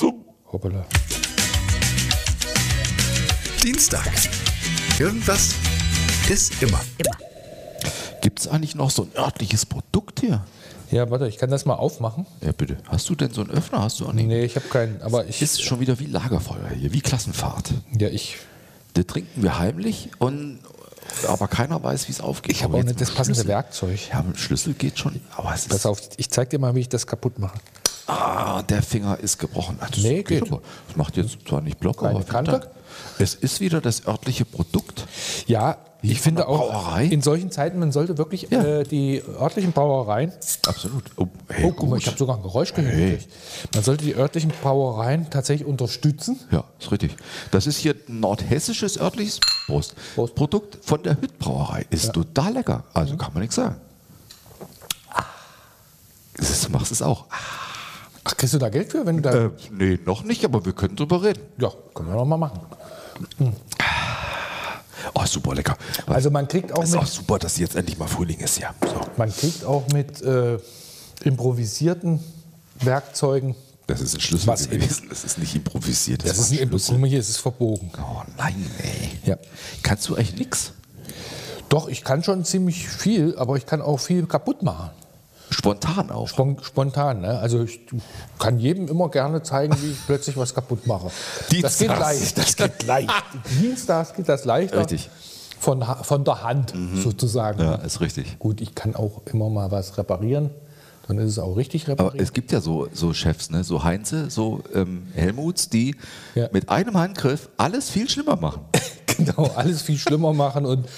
Hoppala. Dienstag. Irgendwas ist immer. Gibt es eigentlich noch so ein örtliches Produkt hier? Ja, warte, ich kann das mal aufmachen. Ja, bitte. Hast du denn so einen Öffner? Hast du auch nicht? Nee, ich habe keinen, aber ich. Ist schon wieder wie Lagerfeuer hier, wie Klassenfahrt. Ja, ich. Da trinken wir heimlich und aber keiner weiß, wie es aufgeht. Ich habe Aber auch nicht das passende Schlüssel- Werkzeug. Ja, mit dem Schlüssel geht schon. Aber es Pass ist, auf, ich zeig dir mal, wie ich das kaputt mache. Ah, der Finger ist gebrochen. Ach, das Nee, geht. aber. Das macht jetzt zwar nicht Block, aber Kante? Es ist wieder das örtliche Produkt. Ja, ich finde auch Brauerei? in solchen Zeiten, man sollte wirklich Ja. äh, die örtlichen Brauereien. Absolut. Oh, hey, Oh, guck mal, ich habe sogar ein Geräusch gehört. Hey. Man sollte die örtlichen Brauereien tatsächlich unterstützen. Ja, ist richtig. Das ist hier ein nordhessisches örtliches Prost. Prost. Produkt von der Hüttbrauerei. Ist total lecker. Also kann man nichts sagen. Das ist, du machst es auch. Ach, kriegst du da Geld für, wenn du da. Äh, nee, noch nicht, aber wir können drüber reden. ja, können wir noch mal machen. Oh, super lecker. Also man kriegt auch ist auch mit, super, dass jetzt endlich mal Frühling ist, ja. So. man kriegt auch mit äh, improvisierten Werkzeugen. Das ist ein Schlüssel Was gewesen. Das ist nicht improvisiert. Das war ist ein Guck mal hier, es ist verbogen. Oh nein, ey. Ja. Kannst du eigentlich nix? Doch, ich kann schon ziemlich viel, aber ich kann auch viel kaputt machen. Spontan auch. Spon spontan. Ne? Also ich kann jedem immer gerne zeigen, wie ich plötzlich was kaputt mache. Das geht Dienstags. leicht. Das geht leicht. Dienstags geht das leichter. Richtig. Von, von der Hand sozusagen. Ja, ist richtig. Gut, ich kann auch immer mal was reparieren. Dann ist es auch richtig Aber repariert. es gibt ja so, so Chefs, ne? so Heinze, so ähm, Helmuts, die Ja. mit einem Handgriff alles viel schlimmer machen. genau, alles viel schlimmer machen und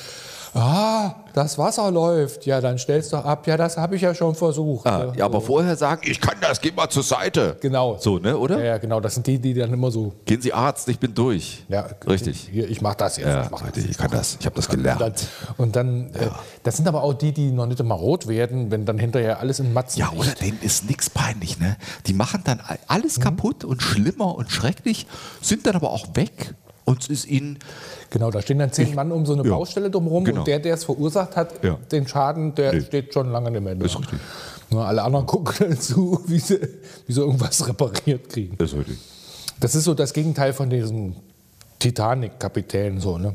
ah, das Wasser läuft. Ja, dann stellst du ab. Ja, das habe ich ja schon versucht. Ah, ne? ja, aber vorher sagen, ich kann das, geh mal zur Seite. Genau. So, ne, oder? Ja, ja, genau. Das sind die, die dann immer so. Gehen Sie Arzt, ich bin durch. Ja, Richtig. Hier, ich mache das jetzt. Ja, ich mach richtig, das. ich kann das, ich habe das gelernt. und dann äh, das sind aber auch die, die noch nicht immer rot werden, wenn dann hinterher alles in Matzen Ja, oder denen ist nichts peinlich, ne? Die machen dann alles kaputt und schlimmer und schrecklich, sind dann aber auch weg und es ist ihnen, Genau, da stehen dann zehn Mann um so eine Ja, Baustelle drumherum genau. und der, der es verursacht hat, Ja. den Schaden, der Nee. steht schon lange nicht mehr da. Ist richtig. Nur alle anderen gucken dann zu, wie sie, wie sie irgendwas repariert kriegen. das ist richtig. Das ist so das Gegenteil von diesem Titanic-Kapitän, so, ne?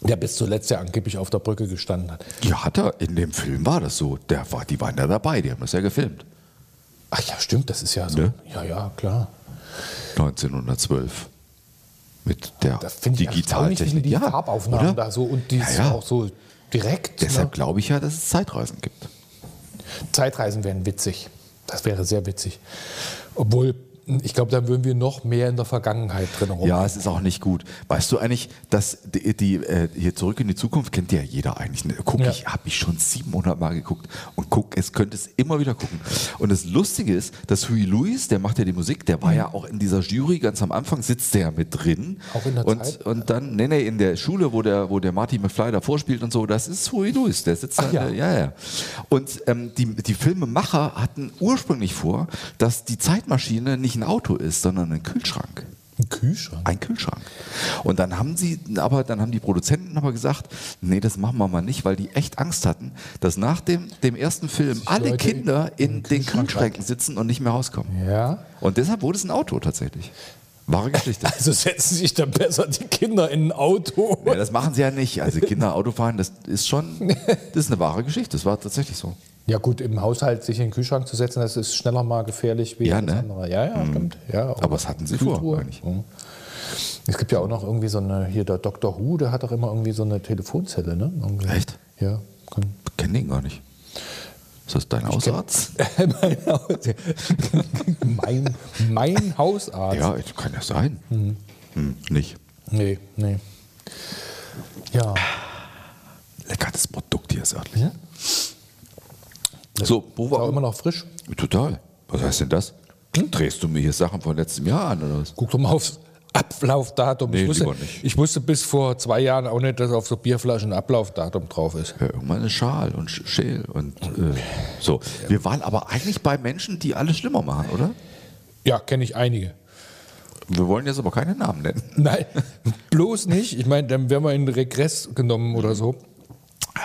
der bis zuletzt ja angeblich auf der Brücke gestanden hat. Ja, hat er, in dem Film war das so. Der war, die waren da dabei, die haben das ja gefilmt. Ach ja, stimmt, das ist ja so. Ne? Ja, ja, klar. 1912. Mit der Digitaltechnik. die Farbaufnahmen oder? da so und die Ja, ja. auch so direkt. Deshalb ne? glaube ich ja, dass es Zeitreisen gibt. Zeitreisen wären witzig. Das wäre sehr witzig. Obwohl, ich glaube, dann würden wir noch mehr in der Vergangenheit drin rum. Ja, es ist auch nicht gut. Weißt du eigentlich, dass die, die äh, hier zurück in die Zukunft kennt ja jeder eigentlich. Ne? Guck Ja. ich, habe ich schon 700 Mal geguckt und guck, es könnte es immer wieder gucken. Und das Lustige ist, dass Huey Lewis, der macht ja die Musik, der war ja auch in dieser Jury ganz am Anfang sitzt der ja mit drin. Auch in der und, Zeit? Und dann, nee, nee, in der Schule, wo der, wo der Marty McFly da vorspielt und so, das ist Huey Lewis, der sitzt Ach da, ja. ja, ja. Und ähm, die, die Filmemacher hatten ursprünglich vor, dass die Zeitmaschine nicht ein Auto ist, sondern ein Kühlschrank. Ein Kühlschrank. Ein Kühlschrank. Und dann haben sie, aber dann haben die Produzenten aber gesagt, nee, das machen wir mal nicht, weil die echt Angst hatten, dass nach dem, dem ersten Film alle Leute Kinder in in den Kühlschränken sitzen und nicht mehr rauskommen. Ja. Und deshalb wurde es ein Auto tatsächlich. Wahre Geschichte. Also setzen sich dann besser die Kinder in ein Auto. Ja, das machen sie ja nicht. Also Kinder Auto fahren, das ist schon, das ist eine wahre Geschichte. Das war tatsächlich so. Ja gut, im Haushalt sich in den Kühlschrank zu setzen, das ist schneller mal gefährlich wie Ja, alles ne? andere. Ja, ja, stimmt. Ja, Aber was hatten sie vor Kühltruhe. eigentlich? Mhm. Es gibt ja auch noch irgendwie so eine, hier der Dr. Who, der hat doch immer irgendwie so eine Telefonzelle, ne? Irgendwie. Echt? Ja. Kann. Kenn den gar nicht. Ist das dein Hausarzt? mein, Haus, mein, mein Hausarzt. Ja, kann ja sein. Hm, nicht. Nee, nee. Ja. Lecker, das Produkt hier ist örtlich. Ja? So, wo war immer noch frisch. Total. Was heißt denn das? Drehst du mir hier Sachen von letztem Jahr an oder was? Guck doch mal aufs Ablaufdatum. Nee, ich, wusste, nicht. ich wusste bis vor zwei Jahren auch nicht, dass auf so Bierflaschen ein Ablaufdatum drauf ist. Ja, irgendwann eine Schal und Sch- Schäl und äh, so. Wir waren aber eigentlich bei Menschen, die alles schlimmer machen, oder? Ja, kenne ich einige. Wir wollen jetzt aber keine Namen nennen. Nein, bloß nicht. Ich meine, dann werden wir in Regress genommen oder so.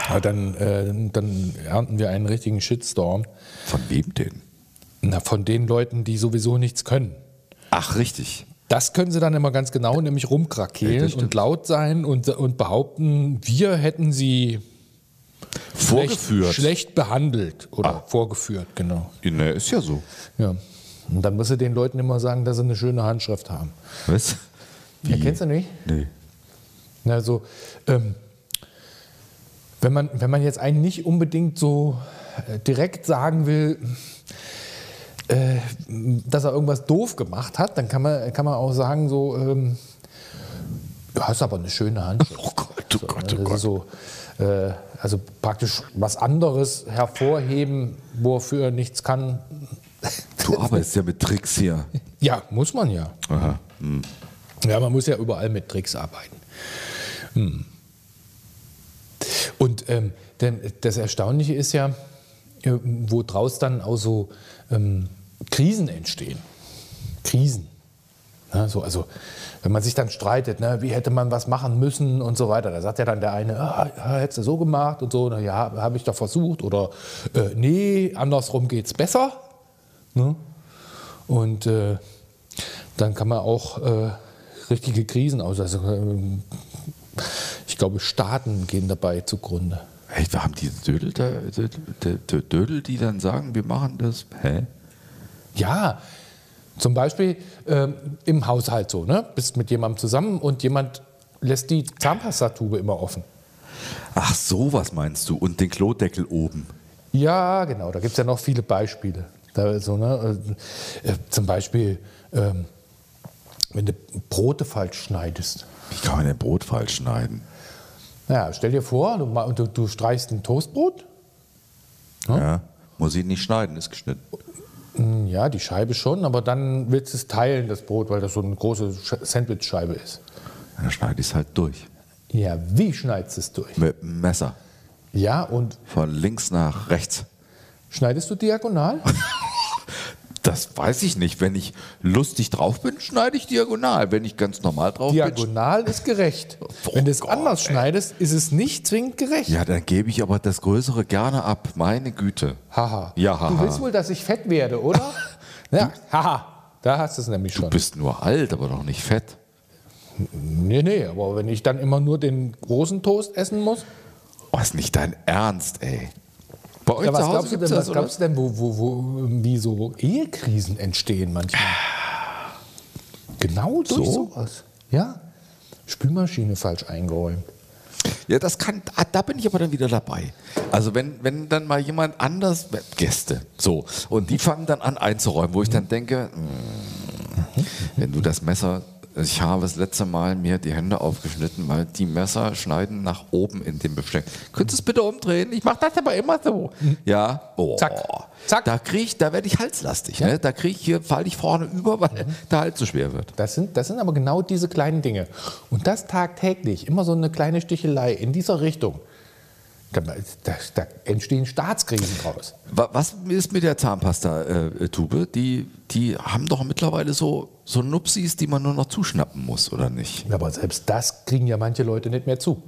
Aber dann, äh, dann ernten wir einen richtigen Shitstorm. Von wem denn? Na, von den Leuten, die sowieso nichts können. Ach, richtig. Das können sie dann immer ganz genau, nämlich Ja, rumkrakeelen das stimmt. und laut sein und, und behaupten, wir hätten sie Vorgeführt. Schlecht, schlecht behandelt oder vorgeführt, genau. Ne, ist ja so. Ja. Und dann musst du den Leuten immer sagen, dass sie eine schöne Handschrift haben. Was? Ja, kennst du nicht? Nee. Also, ähm, wenn, man, wenn man jetzt einen nicht unbedingt so äh, direkt sagen will, äh, dass er irgendwas doof gemacht hat, dann kann man, kann man auch sagen, so, ähm, du hast aber eine schöne Handschrift. Oh Gott, oh Gott, das oh ist Gott. so, äh, also praktisch was anderes hervorheben, wofür er nichts kann. Du arbeitest ja mit Tricks hier. Ja, muss man ja. Aha. Ja, man muss ja überall mit Tricks arbeiten. Hm. Und ähm, denn das Erstaunliche ist ja, äh, wo draus dann auch so ähm, Krisen entstehen. Krisen. Ja, so, also, wenn man sich dann streitet, ne, wie hätte man was machen müssen und so weiter, da sagt ja dann der eine, ah, hättest du so gemacht und so, na ja, habe ich doch versucht oder äh, nee, andersrum geht's besser. Ne? Und äh, dann kann man auch äh, richtige Krisen aus. Also, ähm, ich glaube, Staaten gehen dabei zugrunde. Hey, wir haben diese Dödel, da, Dödel, Dödel, Dödel, die dann sagen, wir machen das. Hä? Ja, zum Beispiel ähm, im Haushalt so, ne? Bist mit jemandem zusammen und jemand lässt die Zahnpastatube immer offen. Ach, sowas meinst du. Und den Klodeckel oben. Ja, genau, da gibt es ja noch viele Beispiele. Da, so, ne? äh, äh, zum Beispiel, ähm, wenn du Brote falsch schneidest. Wie kann man denn Brot falsch schneiden? Ja, stell dir vor, du, du, du streichst ein Toastbrot. Ja. Muss ich nicht schneiden, ist geschnitten. Hm, Ja, die Scheibe schon, aber dann willst du es teilen, das Brot, weil das so eine große Sch- Sandwichscheibe ist. Dann schneide ich es halt durch. Ja, wie schneidest du es durch? Mit dem Messer. Ja, und Von links nach rechts. schneidest du diagonal? Das weiß ich nicht. Wenn ich lustig drauf bin, schneide ich diagonal. Wenn ich ganz normal drauf bin. Diagonal ist gerecht. Oh Wenn du es anders ey. schneidest, ist es nicht zwingend gerecht. Ja, dann gebe ich aber das Größere gerne ab. Meine Güte. Haha. Ja, Du haha. willst wohl, dass ich fett werde, oder? ja, haha. Da hast du es nämlich Du schon. bist nur alt, aber noch nicht fett. Nee, nee, aber wenn ich dann immer nur den großen Toast essen muss. Oh, ist nicht dein Ernst, ey. Bei euch Ja, was zu Hause glaubst du gibt's denn, das, was glaubst du denn wo, wo, wo, wie so Ehekrisen entstehen manchmal? Genau durch So? sowas. Ja. Spülmaschine falsch eingeräumt. Ja, das kann, ah, da bin ich aber dann wieder dabei. Also wenn, wenn dann mal jemand anders, Gäste, so, und die fangen dann an einzuräumen, wo ich dann denke, mm, wenn du das Messer, ich habe das letzte Mal mir die Hände aufgeschnitten, weil die Messer schneiden nach oben in dem Besteck. Könntest du es bitte umdrehen? Ich mache das aber immer so. Ja, oh. Zack. Zack. Da krieg ich, da werde ich halslastig. Ne? Da krieg ich hier, falle ich vorne über, weil der Hals so schwer wird. Das sind, das sind aber genau diese kleinen Dinge. Und das tagtäglich, immer so eine kleine Stichelei in dieser Richtung. Da, da, da entstehen Staatskrisen draus. Wa- Was ist mit der Zahnpasta-Tube? Die, die haben doch mittlerweile so, so Nupsis, die man nur noch zuschnappen muss, oder nicht? Aber selbst das kriegen ja manche Leute nicht mehr zu.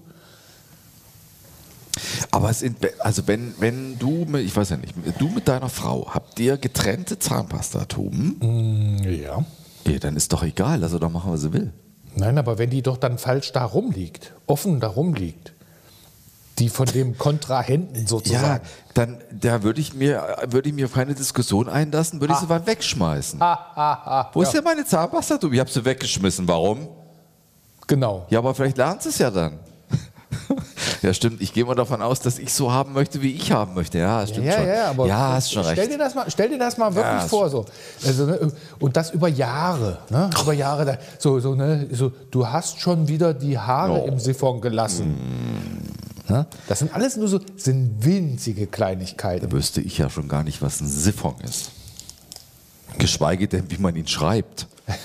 Aber es sind, also wenn, wenn du, mit, ich weiß ja nicht, du mit deiner Frau habt ihr getrennte Zahnpastatuben, Ja. ja, dann ist doch egal, also doch machen, was sie will. Nein, aber wenn die doch dann falsch da rumliegt, offen da rumliegt, die von dem Kontrahenten Ja, sozusagen. dann da würde ich mir würde ich mir auf keine Diskussion einlassen, würde ich sie mal wegschmeißen. Wo ist denn meine Zahnpastatube? Ich habe sie weggeschmissen. Warum? Genau. Ja, aber vielleicht lernt es ja dann. ja, stimmt. Ich gehe mal davon aus, dass ich so haben möchte, wie ich haben möchte. Ja, stimmt ja, schon. ja, aber ja, hast schon stell recht. Dir das mal, stell dir das mal wirklich Ja, vor. So. Also, ne, und das über Jahre. Ne? Über Jahre. Da, so, so, ne, so, du hast schon wieder die Haare Oh. im Siphon gelassen. Ne? Das sind alles nur so sind winzige Kleinigkeiten. Da wüsste ich ja schon gar nicht, was ein Siphon ist. Geschweige denn, wie man ihn schreibt.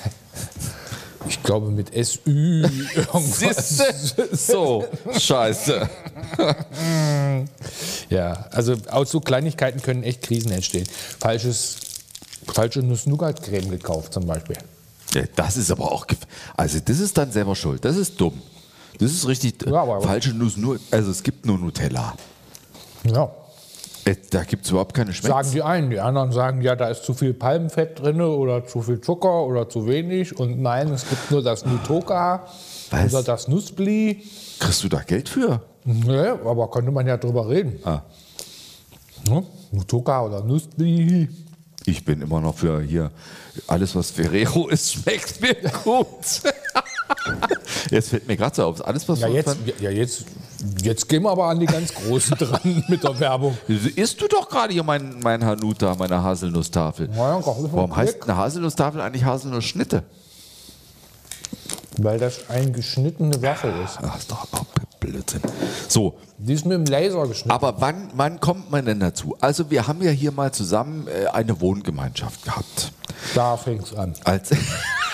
Ich glaube mit SÜ irgendwas. so, scheiße. Ja, also aus so Kleinigkeiten können echt Krisen entstehen. Falsches, falsche Nuss-Nougat-Creme gekauft zum Beispiel. Ja, das ist aber auch. Also, das ist dann selber schuld. Das ist dumm. Das ist richtig. Ja, aber- falsche Nuss nur. Also, es gibt nur Nutella. Ja. Äh, Da gibt es überhaupt keine Sagen Schmecks. die einen, die anderen sagen, ja, da ist zu viel Palmenfett drin oder zu viel Zucker oder zu wenig. Und nein, es gibt nur das Nutoka Was? oder das Nussbli. Kriegst du da Geld für? Ja, aber könnte man ja drüber reden. Ah. Ne? Nutoka oder Nussbli. Ich bin immer noch für hier, alles was Ferrero ist, schmeckt mir gut. Jetzt fällt mir gerade so auf, alles was Ja, jetzt, ja, jetzt, jetzt gehen wir aber an die ganz Großen dran mit der Werbung. Isst du doch gerade hier mein, mein Hanuta, meine Haselnusstafel. Ja, Warum heißt eine Haselnusstafel eigentlich Haselnussschnitte? Weil das eine geschnittene Waffel ist. Ach, ist doch auch Blödsinn. So, Die ist mit dem Laser geschnitten. aber wann, wann kommt man denn dazu? Also wir haben ja hier mal zusammen äh, eine Wohngemeinschaft gehabt. Da fängt's an. Als,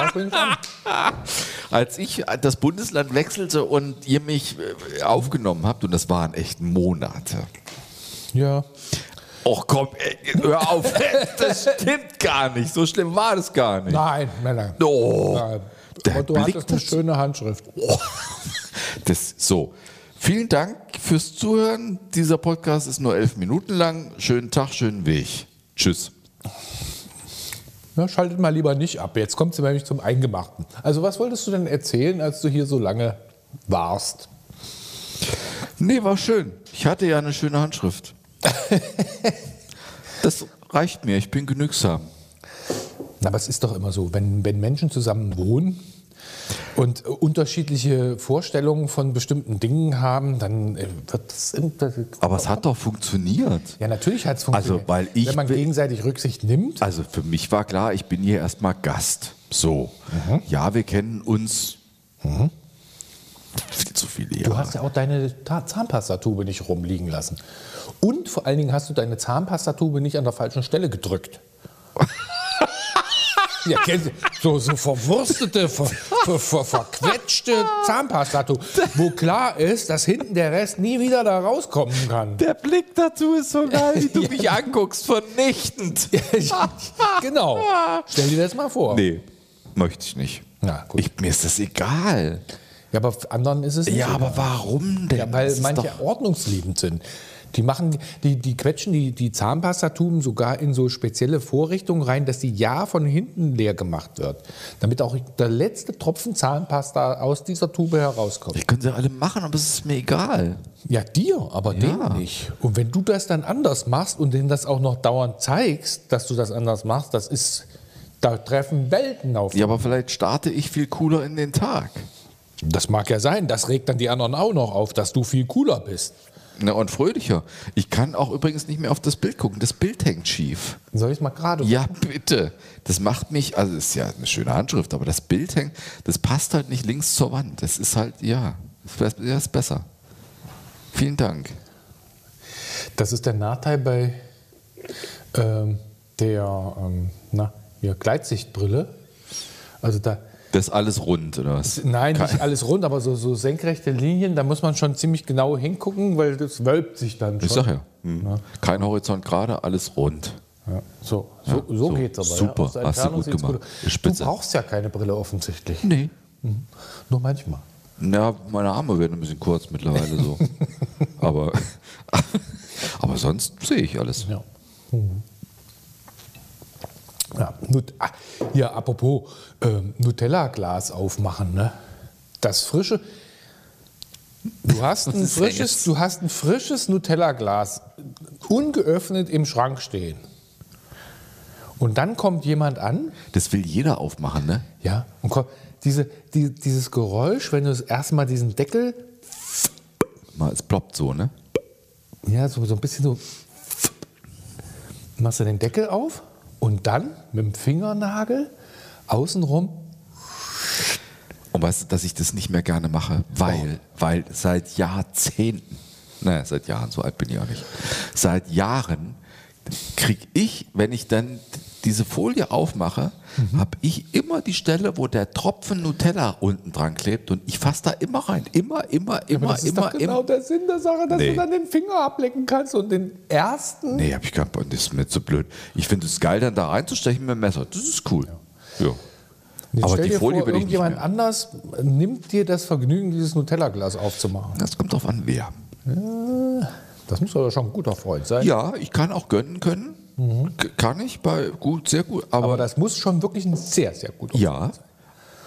Da fängt's an. als ich das Bundesland wechselte und ihr mich äh, aufgenommen habt, und das waren echt Monate. Ja. Och komm, ey, hör auf, das stimmt gar nicht. So schlimm war das gar nicht. Nein, Männer. Oh, Nein. Aber du Blick hattest eine schöne Handschrift. Das, so, vielen Dank fürs Zuhören. Dieser Podcast ist nur elf Minuten lang. Schönen Tag, schönen Weg. Tschüss. Na, schaltet mal lieber nicht ab. Jetzt kommt sie nämlich zum Eingemachten. Also, was wolltest du denn erzählen, als du hier so lange warst? Nee, war schön. Ich hatte ja eine schöne Handschrift. Das reicht mir. Ich bin genügsam. Na, aber es ist doch immer so, wenn, wenn Menschen zusammen wohnen und unterschiedliche Vorstellungen von bestimmten Dingen haben, dann äh, wird es. Aber es hat doch funktioniert. Ja, natürlich hat es funktioniert. Also, weil ich wenn man will- gegenseitig Rücksicht nimmt. Also für mich war klar, ich bin hier erstmal Gast. So. Ja, wir kennen uns viel zu viele Du Jahre. hast ja auch deine Ta- Zahnpastatube nicht rumliegen lassen. Und vor allen Dingen hast du deine Zahnpastatube nicht an der falschen Stelle gedrückt. ja, so, so verwurstete, ver, ver, ver, verquetschte Zahnpastatube, wo klar ist, dass hinten der Rest nie wieder da rauskommen kann. Der Blick dazu ist so geil, wie du mich anguckst, vernichtend. genau. Stell dir das mal vor. Nee, möchte ich nicht. Na, gut. Ich, mir ist das egal. Ja, aber anderen ist es nicht Ja, so. aber warum denn? Ja, weil manche ordnungsliebend sind. Die machen, die, die quetschen die, die Zahnpastatuben sogar in so spezielle Vorrichtungen rein, dass die ja von hinten leer gemacht wird. Damit auch der letzte Tropfen Zahnpasta aus dieser Tube herauskommt. Ich können sie alle machen, aber es ist mir egal. Ja, dir, aber Ja. denen nicht. Und wenn du das dann anders machst und denen das auch noch dauernd zeigst, dass du das anders machst, das ist, da treffen Welten auf. Ja, aber vielleicht starte ich viel cooler in den Tag. Das mag ja sein, das regt dann die anderen auch noch auf, dass du viel cooler bist. Na, und fröhlicher. Ich kann auch übrigens nicht mehr auf das Bild gucken. Das Bild hängt schief. Soll ich es mal gerade Ja, bitte. Das macht mich, also ist ja eine schöne Handschrift, aber das Bild hängt, das passt halt nicht links zur Wand. Das ist halt, ja, das ja, ist besser. Vielen Dank. Das ist der Nachteil bei ähm, der ähm, na, hier, Gleitsichtbrille. Also da, Das ist alles rund, oder was? nein, Kein- nicht alles rund, aber so, so senkrechte Linien, da muss man schon ziemlich genau hingucken, weil das wölbt sich dann schon. Ich sag ja. hm. Kein Horizont gerade, alles rund. Ja, so so, Ja, so so. geht's aber. Super, ja. Hast du gut gemacht. Ist Du brauchst ja keine Brille offensichtlich. Nee. Nur manchmal. Ja, meine Arme werden ein bisschen kurz mittlerweile so. aber, aber sonst sehe ich alles. Ja. Ja, Nut ah, hier, apropos ähm, Nutella-Glas aufmachen, ne? Das frische. Du hast ein frisches, du hast ein frisches Nutella-Glas ungeöffnet im Schrank stehen. Und dann kommt jemand an, Das will jeder aufmachen, ne? ja, und kommt, diese, die, dieses Geräusch, wenn du das erste Mal diesen Deckel, Mal, es ploppt so, ne? ja, so, so ein bisschen so, machst du den Deckel auf und dann mit dem Fingernagel außenrum. Und weißt du, dass ich das nicht mehr gerne mache, weil, weil seit Jahrzehnten, naja, seit Jahren, so alt bin ich auch nicht, seit Jahren kriege ich, wenn ich dann diese Folie aufmache, habe ich immer die Stelle, wo der Tropfen Nutella unten dran klebt und ich fasse da immer rein. Immer, immer, immer, das ist immer, doch genau immer. der Sinn der Sache, dass Nee. du dann den Finger ablecken kannst und den ersten. Nee, hab ich gar nicht, das ist mir zu blöd. Ich finde es geil, dann da reinzustechen mit dem Messer. Das ist cool. Ja. Jetzt Aber stell die dir Folie vor, irgendjemand anders nimmt dir das Vergnügen, dieses Nutella-Glas aufzumachen. Das kommt drauf an, wer. Das muss aber schon ein guter Freund sein. Ja, ich kann auch gönnen können. K- Kann ich bei gut, sehr gut. Aber, Aber das muss schon wirklich ein sehr, sehr guter ja, sein.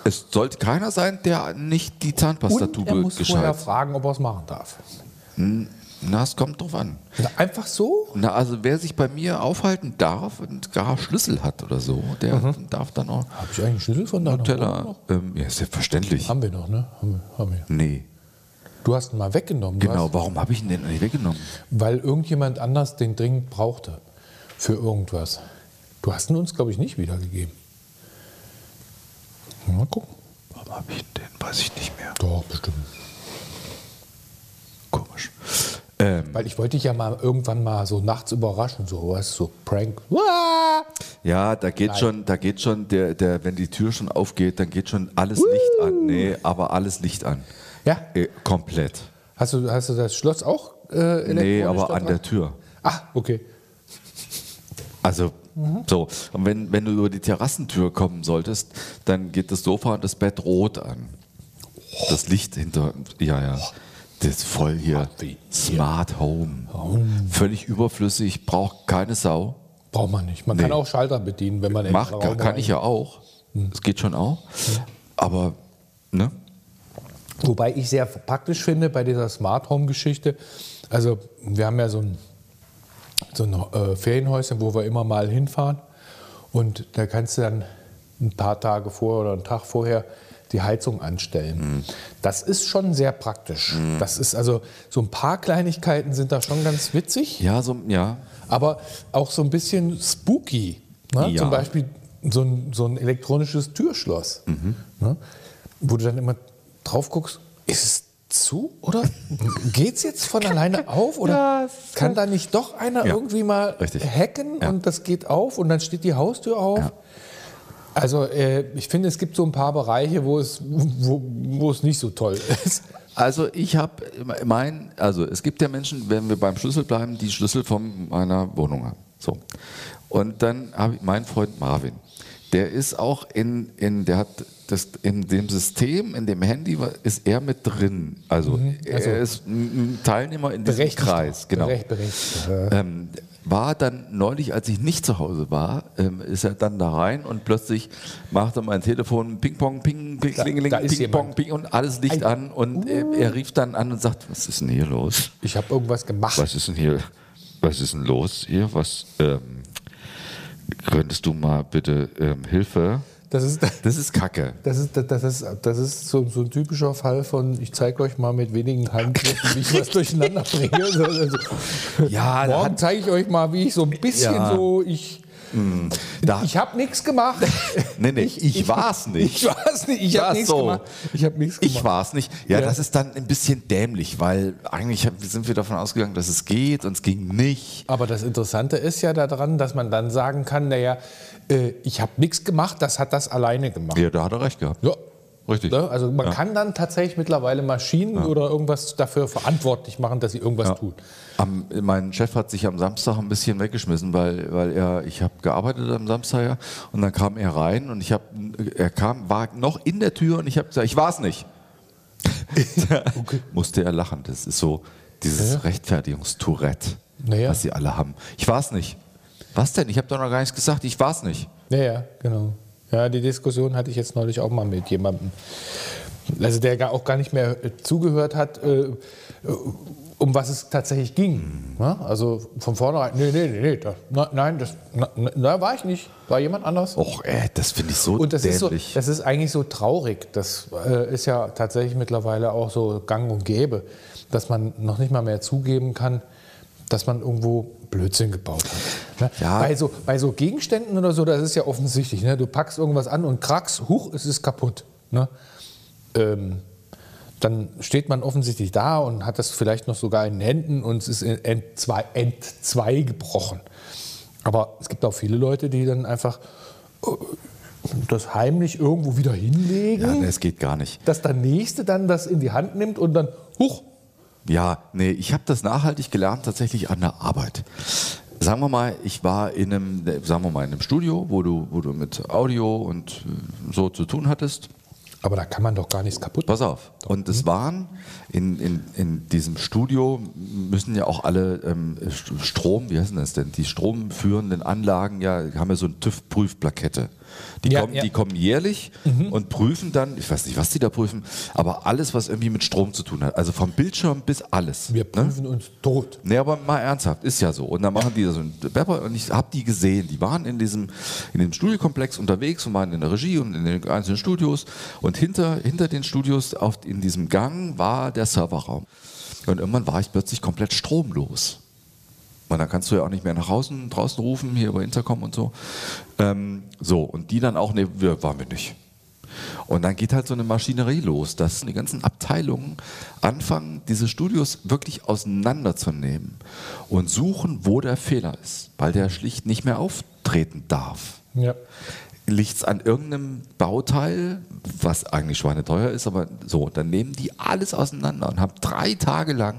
es sollte keiner sein, der nicht die Und er Zahnpastatube muss vorher gescheit. fragen, ob er es machen darf. Na, es kommt drauf an. Na, Einfach so? Na, also wer sich bei mir aufhalten darf und gar Schlüssel hat oder so, der Mhm. darf dann auch Habe ich eigentlich einen Schlüssel von Wohnung Teller. Ähm, ja, selbstverständlich. Haben wir noch, ne? Haben wir, haben wir. Nee. Du hast ihn mal weggenommen. Genau, warum habe ich ihn denn nicht weggenommen? weil irgendjemand anders den dringend brauchte. Für irgendwas. Du hast ihn uns, glaube ich, nicht wiedergegeben. Mal gucken. Warum habe ich denn? Weiß ich nicht mehr. Doch, bestimmt. Komisch. Ähm, Weil ich wollte dich ja mal irgendwann mal so nachts überraschen, so, du, so Prank. Uah! ja, da geht Nein. schon, da geht schon, der, der, wenn die Tür schon aufgeht, dann geht schon alles Licht an. Nee, aber alles Licht an. Ja, Äh, komplett. hast du, hast du das Schloss auch äh, Nee, elektronisch aber da an dran? der Tür. Ah, okay. Also, Mhm. so. Und wenn, wenn du über die Terrassentür kommen solltest, dann geht das Sofa und das Bett rot an. Das Licht hinter, ja, ja. Das ist voll hier. Smart Home. Völlig überflüssig, braucht keine Sau. Braucht man nicht. Man Nee. kann auch Schalter bedienen, wenn man Macht, kann, kann ich ja auch. Das geht schon auch. Aber, ne? Wobei ich sehr praktisch finde bei dieser Smart Home Geschichte. Also wir haben ja so ein, so ein äh, Ferienhäuschen, wo wir immer mal hinfahren. Und da kannst du dann ein paar Tage vorher oder einen Tag vorher die Heizung anstellen. Mhm. Das ist schon sehr praktisch. Das ist also so ein paar Kleinigkeiten sind da schon ganz witzig. Ja, so, ja. aber auch so ein bisschen spooky. Ne? Ja. Zum Beispiel so ein, so ein elektronisches Türschloss, ne? wo du dann immer drauf guckst, ist es zu oder geht es jetzt von alleine auf oder Ja, kann da nicht doch einer Ja, irgendwie mal richtig. hacken Ja. und das geht auf und dann steht die Haustür auf? Ja. Also äh, ich finde, es gibt so ein paar Bereiche, wo es, wo, wo es nicht so toll ist. Also ich habe mein, also es gibt ja Menschen, wenn wir beim Schlüssel bleiben, die Schlüssel von meiner Wohnung haben. So. Und dann habe ich meinen Freund Marvin. Der ist auch in, in der hat das in dem System, in dem Handy ist er mit drin. Also, Also er ist ein Teilnehmer in diesem. Kreis, genau. Berecht, berechtigt. Ähm, war dann neulich, als ich nicht zu Hause war, ähm, ist er dann da rein und plötzlich machte mein Telefon Ping Pong, Ping, Ping, Klingeling, da ist Ping und alles Licht Ein- an und äh, er rief dann an und sagt, was ist denn hier los? Ich habe irgendwas gemacht. Was ist denn hier, was ist denn los hier? Was, ähm, könntest du mal bitte ähm, Hilfe? Das ist, Das ist Kacke. Das ist, das ist, das ist so, so ein typischer Fall von, ich zeige euch mal mit wenigen Handgriffen, wie ich was durcheinander bringe. Also, Ja, morgen zeige ich euch mal, wie ich so ein bisschen Ja. so, ich, Da, ich habe nichts gemacht. nee, nee, ich, war's nicht. Ich war's nicht, ich habe nichts so. gemacht. Ich habe nichts gemacht. Ich war es nicht. Ja, Ja. das ist dann ein bisschen dämlich, weil eigentlich sind wir davon ausgegangen, dass es geht und es ging nicht. Aber das Interessante ist ja daran, dass man dann sagen kann, naja, äh, ich habe nichts gemacht, das hat das alleine gemacht. Ja, da hat er recht gehabt. Ja. Richtig. Ne? Also man Ja. kann dann tatsächlich mittlerweile Maschinen oder irgendwas dafür verantwortlich machen, dass sie irgendwas Ja. tun. Am, mein Chef hat sich am Samstag ein bisschen weggeschmissen, weil, weil er, ich habe gearbeitet am Samstag ja, und dann kam er rein und ich habe, er kam, war noch in der Tür und ich habe gesagt, ich war es nicht. Da Musste er lachen. Das ist so dieses Ja. Rechtfertigungstourette, Naja. was sie alle haben. Ich war es nicht. Was denn? Ich habe doch noch gar nichts gesagt. Ich war es nicht. Ja, ja, genau. Ja, die Diskussion hatte ich jetzt neulich auch mal mit jemandem, also der gar- auch gar nicht mehr äh, zugehört hat, äh, äh, um was es tatsächlich ging. Ja, also von vornherein, nee, nee, nee, nee da, na, nein, das, na, na, war ich nicht, war jemand anders. Och, ey, das finde ich so Und das ist, so, das ist eigentlich so traurig. Das äh, ist ja tatsächlich mittlerweile auch so gang und gäbe, dass man noch nicht mal mehr zugeben kann, dass man irgendwo Blödsinn gebaut hat. Ne? Ja. Bei, so, bei so Gegenständen oder so, das ist ja offensichtlich. Ne? Du packst irgendwas an und krackst, huch, es ist kaputt. Ne? Ähm, dann steht man offensichtlich da und hat das vielleicht noch sogar in den Händen und es ist entzwei, entzwei gebrochen. Aber es gibt auch viele Leute, die dann einfach äh, das heimlich irgendwo wieder hinlegen, ja, es geht gar nicht. dass der Nächste dann das in die Hand nimmt und dann, huch, Ja, nee, ich habe das nachhaltig gelernt tatsächlich an der Arbeit. Sagen wir mal, ich war in einem, sagen wir mal, in einem Studio, wo du, wo du mit Audio und äh, so zu tun hattest. Aber da kann man doch gar nichts kaputt Pass auf. Und es waren in, in, in diesem Studio müssen ja auch alle ähm, St- Strom, wie heißen das denn? Die stromführenden Anlagen ja, haben ja so eine TÜV-Prüfplakette. Die, Ja, kommen, ja. die kommen jährlich und prüfen dann, ich weiß nicht, was die da prüfen, aber alles, was irgendwie mit Strom zu tun hat. Also vom Bildschirm bis alles. Wir ne? prüfen uns tot. Nee, aber mal ernsthaft, ist ja so. Und dann machen die so ein Pepper und ich habe die gesehen. Die waren in diesem, in dem Studiokomplex unterwegs und waren in der Regie und in den einzelnen Studios. Und hinter, hinter den Studios auf, in diesem Gang war der Serverraum. Und irgendwann war ich plötzlich komplett stromlos. Und dann kannst du ja auch nicht mehr nach draußen, draußen rufen, hier über Intercom und so. Ähm, so, und die dann auch, nee, wir waren wir nicht. Und dann geht halt so eine Maschinerie los, dass die ganzen Abteilungen anfangen, diese Studios wirklich auseinanderzunehmen und suchen, wo der Fehler ist, weil der schlicht nicht mehr auftreten darf. Ja. Liegt es an irgendeinem Bauteil, was eigentlich schweineteuer ist, aber so, dann nehmen die alles auseinander und haben drei Tage lang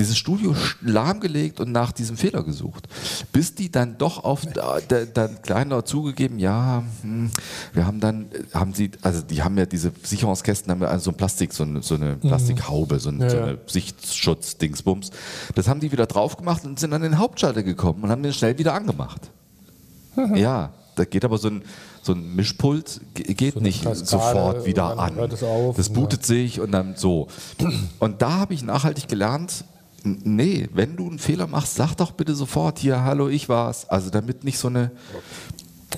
dieses Studio lahmgelegt und nach diesem Fehler gesucht. Bis die dann doch auf da- dann kleiner zugegeben, ja, hm, wir haben dann, äh, haben sie, also die haben ja diese Sicherungskästen, haben ja also so ein Plastik, so eine, so eine Plastikhaube, so, ein, so Ja, ja. eine Sichtschutz-Dingsbums. Das haben die wieder drauf gemacht und sind an den Hauptschalter gekommen und haben den schnell wieder angemacht. Ja, da geht aber so ein, so ein Mischpult ge- geht eine nicht Kaskade sofort wieder an. auf, das ja. bootet sich und dann so. Und da habe ich nachhaltig gelernt, nee, wenn du einen Fehler machst, sag doch bitte sofort hier, hallo, ich war's. Also damit nicht so eine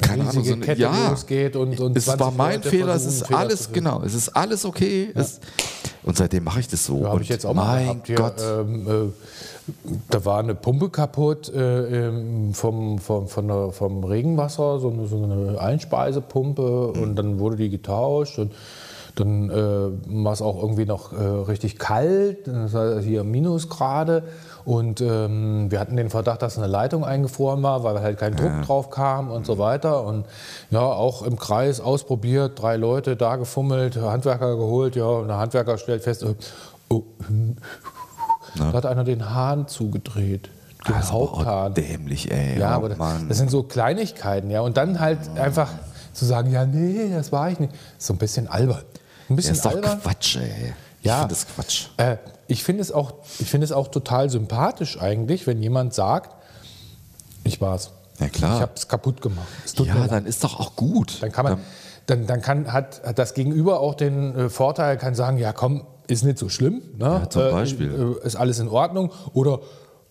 keine Ahnung, so eine, Kette ja, losgeht und- und es 20 war mein Leute Fehler, es ist Fehler alles genau, es ist alles okay. Es, und seitdem mache ich das so. Ja, habe und ich jetzt auch mal mein gehabt. Hier, Gott, ähm, äh, da war eine Pumpe kaputt äh, ähm, vom, vom, von der, vom Regenwasser, so eine, so eine Einspeisepumpe Mhm. und dann wurde die getauscht und dann äh, war es auch irgendwie noch äh, richtig kalt, das war hier Minusgrade und ähm, wir hatten den Verdacht, dass eine Leitung eingefroren war, weil halt kein Druck drauf kam und so weiter und ja, auch im Kreis ausprobiert, drei Leute da gefummelt, Handwerker geholt, ja, und der Handwerker stellt fest, äh, oh, da hat einer den Hahn zugedreht. Den das ist aber auch Haupthahn. dämlich, ey. Ja, Oh, aber das, das sind so Kleinigkeiten, ja. Und dann halt einfach zu sagen, ja, nee, das war ich nicht. Ist so ein bisschen albern. Ein Das bisschen ist doch albern. Quatsch, ey. Ich Ja. finde das Quatsch. Äh, ich finde es, auch- ich finde es auch total sympathisch eigentlich, wenn jemand sagt, ich war's. Ja, klar. Ich habe es kaputt gemacht. Es Ja, dann ist doch auch gut. Dann kann man, dann, dann kann, hat, hat das Gegenüber auch den äh, Vorteil, kann sagen, ja komm, ist nicht so schlimm. Ne? Ja, zum Beispiel. Äh, ist alles in Ordnung. Oder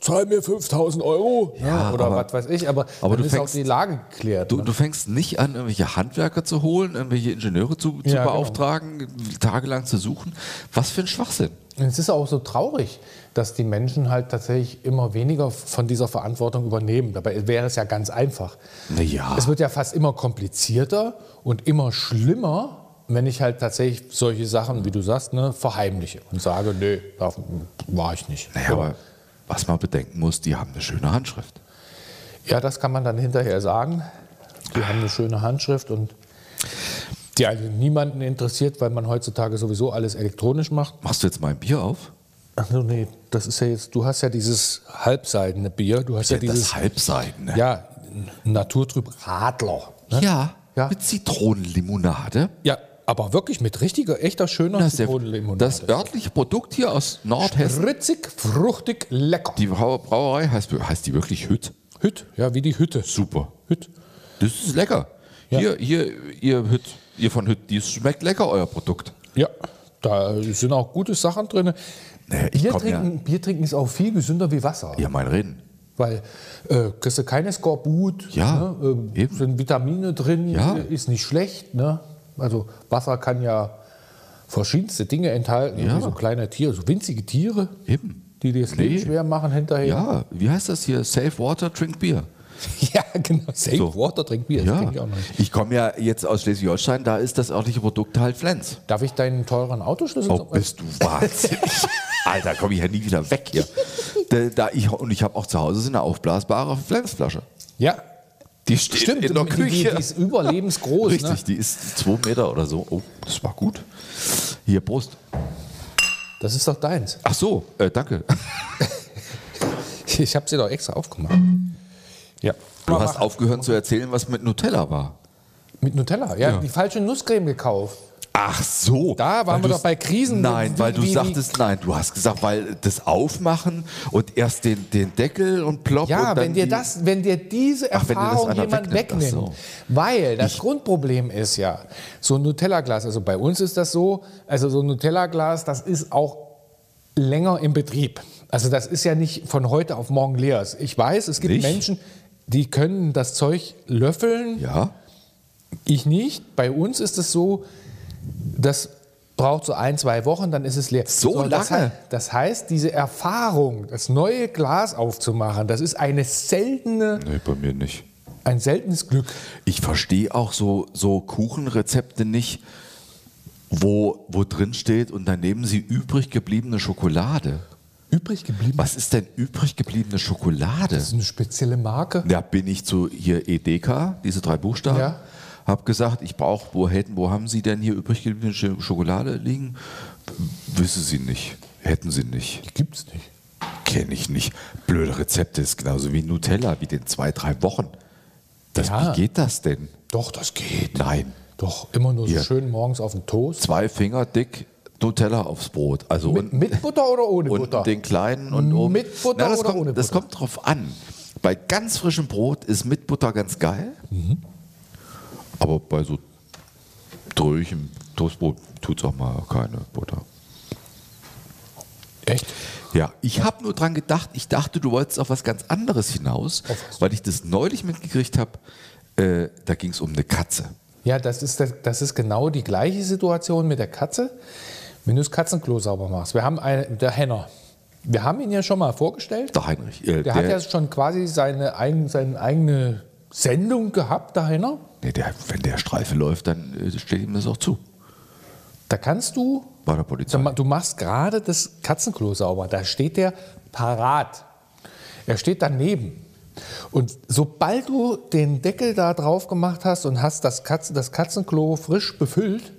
zahl mir 5000 Euro. Ja, ne? Oder was weiß ich. Aber, aber du ist auch fängst- die Lage geklärt. Du, ne? du fängst nicht an, irgendwelche Handwerker zu holen, irgendwelche Ingenieure zu, zu Ja, genau. beauftragen, tagelang zu suchen. Was für ein Schwachsinn. Es ist auch so traurig, dass die Menschen halt tatsächlich immer weniger von dieser Verantwortung übernehmen. Dabei wäre es ja ganz einfach. Naja. Es wird ja fast immer komplizierter und immer schlimmer, wenn ich halt tatsächlich solche Sachen, wie du sagst, ne, verheimliche und sage, nee, da war ich nicht. Naja, aber was man bedenken muss, die haben eine schöne Handschrift. Ja, das kann man dann hinterher sagen. Die haben eine schöne Handschrift und die also niemanden interessiert, weil man heutzutage sowieso alles elektronisch macht. Machst du jetzt mal ein Bier auf? Ach so, nee, das ist ja jetzt, du hast ja dieses halbseidene Bier, du hast ja, dieses, das Halbseiten. ja, Naturtrüb Radler. Ne? Ja, Ja. mit Zitronenlimonade. Ja, aber wirklich mit richtiger, echter, schöner Das, das örtliche Produkt hier aus Nordhessen. Spritzig, fruchtig, lecker. Die Brau- Brauerei heißt, heißt die wirklich Hütt. Hütt, ja, wie die Hütte. Super. Hütt. Das ist lecker. Ja. Hier, hier, ihr Hütt, ihr von Hütt, die schmeckt lecker, euer Produkt. Ja, da sind auch gute Sachen drin. Ich Bier, komm ja- trinken, Bier trinken ist auch viel gesünder wie Wasser. Ja, mein Reden. Weil äh, kriegst du keine Skorbut, Ja, ne? eben. sind Vitamine drin, Ja. ist nicht schlecht. Ne? Also Wasser kann ja verschiedenste Dinge enthalten, Ja. so kleine Tiere, so winzige Tiere, Eben. die dir das Leben Nee. schwer machen hinterher. Ja, wie heißt das hier? Safe Water, Drink Beer. Ja, genau. Safe So. Water, trink Bier, das Ja. ich. Ich komme ja jetzt aus Schleswig-Holstein, da ist das örtliche Produkt halt Flens. Darf ich deinen teuren Autoschlüssel? Oh, bist du wahnsinnig. Alter, komme ich ja nie wieder weg hier. Da, da ich, und ich habe auch zu Hause so eine aufblasbare Flensflasche. ja, Die steht stimmt. in der die, die, Küche. die ist überlebensgroß. Richtig, Ne? die ist zwei Meter oder so. Oh, das war gut. Hier, Prost. Das ist doch deins. Ach so, äh, danke. Ich habe sie doch extra aufgemacht. Ja. Du hast aufgehört zu erzählen, was mit Nutella war. Mit Nutella, ja, Ja. die falsche Nusscreme gekauft. Ach so. Da waren wir doch bei Krisen. Nein, Wie- weil du wie- sagtest, nein, du hast gesagt, weil das Aufmachen und erst den, den Deckel und plopp Ja, und wenn dir das, wenn dir diese Ach, dir Erfahrung einer jemand wegnimmt, wegnimmt, so. weil das Grundproblem ist ja, so ein Nutella-Glas, also bei uns ist das so, also so ein Nutella-Glas, das ist auch länger im Betrieb. Also das ist ja nicht von heute auf morgen leer. Ich weiß, es gibt Nicht? Menschen, die können das Zeug löffeln, Ja, ich nicht. Bei uns ist es so, das braucht so ein, zwei Wochen, dann ist es leer. So das, lange? hei- das heißt, diese Erfahrung, das neue Glas aufzumachen, das ist eine seltene, nee, bei mir nicht. ein seltenes Glück. Ich verstehe auch so, so Kuchenrezepte nicht, wo, wo drin steht und daneben sie übrig gebliebene Schokolade. Übrig geblieben. Was ist denn übrig gebliebene Schokolade? Das ist eine spezielle Marke. Da bin ich zu hier EDK, diese drei Buchstaben, Ja. Habe gesagt, ich brauche, wo hätten, wo haben Sie denn hier übrig gebliebene Sch- Schokolade liegen? Wissen Sie nicht, hätten Sie nicht, Die gibt es nicht. kenne ich nicht. Blöde Rezepte ist genauso wie Nutella, wie den zwei, drei Wochen. Das, Ja. Wie geht das denn? Doch, das geht. Nein, Doch, immer nur so Hier. schön morgens auf den Toast. zwei Finger dick Nutella aufs Brot. Also Mit, und, mit Butter oder ohne und Butter? den kleinen und oben. Mit Butter Na, das oder kommt, ohne Das Butter? kommt drauf an. Bei ganz frischem Brot ist mit Butter ganz geil. Mhm. Aber bei so dröhlichem Toastbrot tut es auch mal keine Butter. Echt? Ja, ich habe nur dran gedacht, ich dachte, du wolltest auf was ganz anderes hinaus, weil ich das neulich mitgekriegt habe. Äh, da ging es um eine Katze. Ja, das ist, das, das ist genau die gleiche Situation mit der Katze, wenn du das Katzenklo sauber machst. Wir haben einen, der Henner. Wir haben ihn ja schon mal vorgestellt. Der Heinrich. Äh, Der, hat ja schon quasi seine, eigen, seine eigene Sendung gehabt, der Henner. Nee, der, wenn der Streife läuft, dann äh, steht ihm das auch zu. Da kannst du, Bei der Polizei. du ma- du machst gerade das Katzenklo sauber. Da steht der parat. Er steht daneben. Und sobald du den Deckel da drauf gemacht hast und hast das, Katze, das Katzenklo frisch befüllt,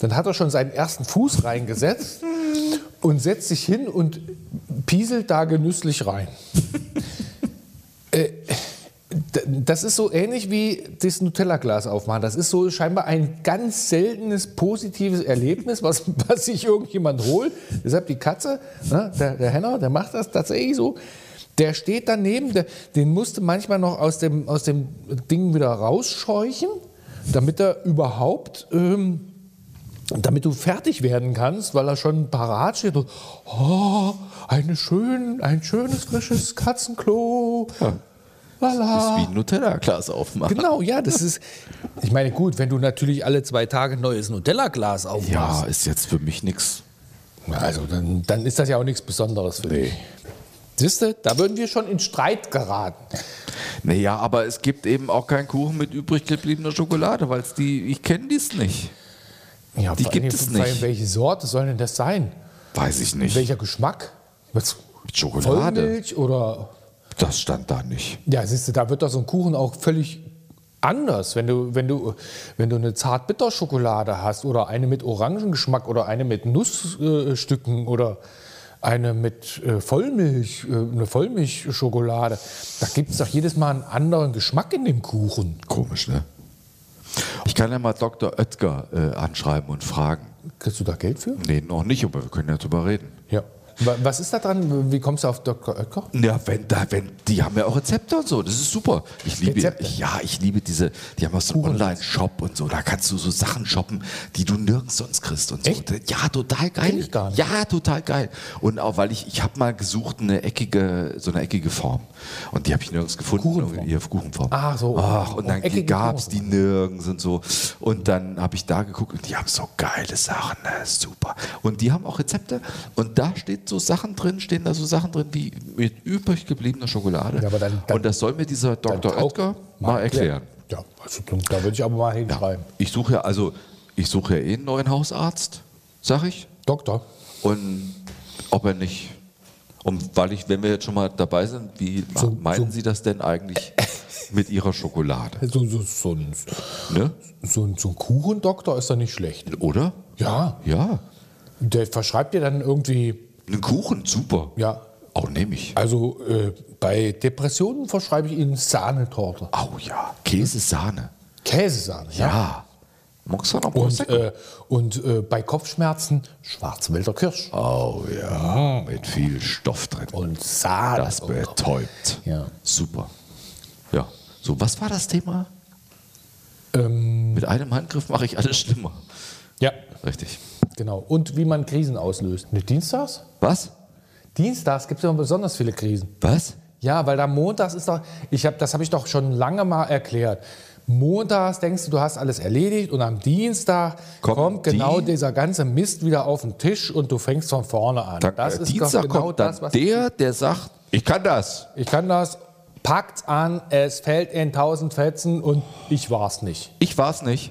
dann hat er schon seinen ersten Fuß reingesetzt und setzt sich hin und pieselt da genüsslich rein. Äh, Das ist so ähnlich wie das Nutella-Glas aufmachen. Das ist so scheinbar ein ganz seltenes positives Erlebnis, was, was sich irgendjemand holt. Deshalb die Katze, ne, der, der Henner, der macht das tatsächlich so. Der steht daneben, der, den musste manchmal noch aus dem, aus dem Ding wieder rausscheuchen, damit er überhaupt, ähm, damit du fertig werden kannst, weil er schon parat steht. Und, oh, eine schön, ein schönes, frisches Katzenklo. Lala. Das ist wie ein Nutella-Glas aufmachen. Genau, ja, das ist. Ich meine, gut, wenn du natürlich alle zwei Tage ein neues Nutella-Glas aufmachst, Ja, ist jetzt für mich nichts. also dann, dann ist das ja auch nichts Besonderes für dich. Siehst du, da würden wir schon in Streit geraten. Naja, aber es gibt eben auch keinen Kuchen mit übrig gebliebener Schokolade, weil es die, ich kenne dies nicht. Ja, Die gibt es nicht. Welche Sorte soll denn das sein? Weiß ich nicht. Welcher Geschmack? Was? Mit Schokolade? Vollmilch oder. Das stand da nicht. Ja, siehst du, da wird doch so ein Kuchen auch völlig anders. Wenn du, wenn du, wenn du eine Zartbitterschokolade hast oder eine mit Orangengeschmack oder eine mit Nussstücken oder eine mit äh, Vollmilch, äh, eine Vollmilchschokolade, da gibt es doch jedes Mal einen anderen Geschmack in dem Kuchen. Komisch, ne? Ich kann ja mal Dr. Oetker äh, anschreiben und fragen. Kriegst du da Geld für? Nee, noch nicht, aber wir können ja drüber reden. Ja. Wa- Was ist da dran? Wie kommst du auf Dr. Oetker? Ja, wenn da, wenn, die haben ja auch Rezepte und so, das ist super. Ich liebe, Rezepte? ja, ich liebe diese, die haben auch so einen Online-Shop und so, da kannst du so Sachen shoppen, die du nirgends sonst kriegst und so. Echt? Ja, total geil. Ich gar nicht. Ja, total geil. Und auch, weil ich, ich habe mal gesucht, eine eckige, so eine eckige Form. Und die habe ich nirgends gefunden. Kuchenform. Hier, Kuchenform. Ah, so. Ach, und dann gab es die nirgends und so. Und dann habe ich da geguckt und die haben so geile Sachen, ne? super. Und die haben auch Rezepte und da steht so Sachen drin, stehen da so Sachen drin wie mit übrig gebliebener Schokolade. Ja, dann- dann- und das soll mir dieser Dr. Oetker mal erklären. Ja, also, da würde ich aber mal Ja. hinschreiben. Ich suche ja, also ich suche ja eh einen neuen Hausarzt, sag ich. Doktor. Und ob er nicht. Und weil ich, wenn wir jetzt schon mal dabei sind, wie So- meinen so- Sie das denn eigentlich mit Ihrer Schokolade? So, so, so, ein, Ne? so, ein, so ein Kuchendoktor ist doch nicht schlecht. Oder? Ja, Ja. der verschreibt dir dann irgendwie, Einen Kuchen, super. ja, Auch nehme ich. also äh, bei Depressionen verschreibe ich ihnen Sahnetorte. Oh ja. Käse, Sahne. Käsesahne, ja. Ja. Magst du noch Und, äh, und äh, bei Kopfschmerzen Schwarzwälder Kirsch. oh ja, mit viel Stoff drin. Und Sahne. Das betäubt. Ja. Super. Ja. So, was war das Thema? Ähm, Mit einem Handgriff mache ich alles schlimmer. ja, Richtig. Genau. Und wie man Krisen auslöst. Nicht dienstags? Was? Dienstags gibt es ja besonders viele Krisen. Was? Ja, weil da montags ist doch, ich hab, das habe ich doch schon lange mal erklärt. Montags denkst du, du hast alles erledigt und am Dienstag Kommt kommt, genau die- dieser ganze Mist wieder auf den Tisch und du fängst von vorne an. Dann, das ist Dienstag doch genau kommt das, was der, der sagt, ich kann das. ich kann das, packt's an, es fällt in tausend Fetzen und ich war's nicht. Ich war's nicht.